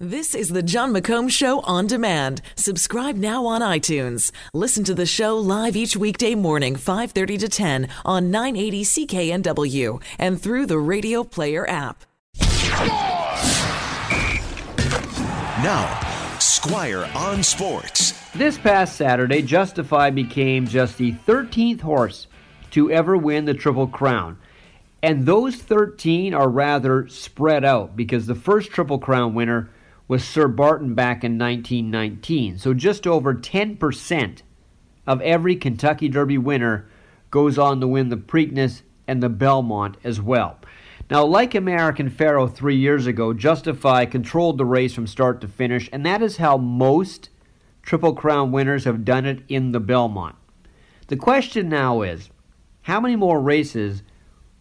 This is the Jon McComb Show on demand. Subscribe now on iTunes. Listen to the show live each weekday morning, 5:30 to 10 on 980 CKNW and through the Radio Player app. Now, Squire on Sports. This past Saturday, Justify became just the 13th horse to ever win the Triple Crown. And those 13 are rather spread out because the first Triple Crown winner was Sir Barton back in 1919. So just over 10% of every Kentucky Derby winner goes on to win the Preakness and the Belmont as well. Now, like American Pharoah three years ago, Justify controlled the race from start to finish, and that is how most Triple Crown winners have done it in the Belmont. The question now is how many more races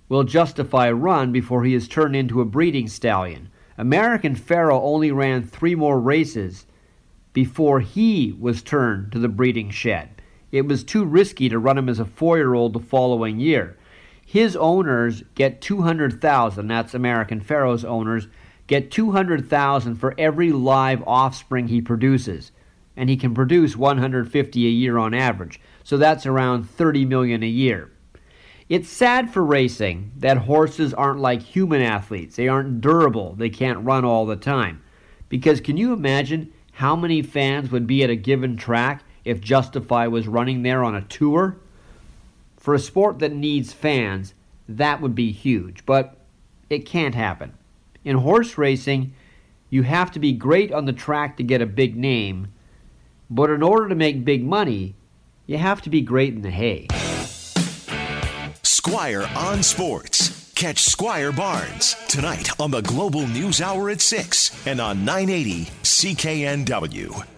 will Justify run before he is turned into a breeding stallion? American Pharoah only ran three more races before he was turned to the breeding shed. It was too risky to run him as a four year old the following year. His owners get 200,000, that's American Pharoah's owners, get 200,000 for every live offspring he produces. And he can produce 150 a year on average. So that's around 30 million a year. It's sad for racing that horses aren't like human athletes. They aren't durable. They can't run all the time. Because can you imagine how many fans would be at a given track if Justify was running there on a tour? For a sport that needs fans, that would be huge, but it can't happen. In horse racing, you have to be great on the track to get a big name, but in order to make big money, you have to be great in the hay. Squire on Sports. Catch Squire Barnes tonight on the Global News Hour at 6 and on 980 CKNW.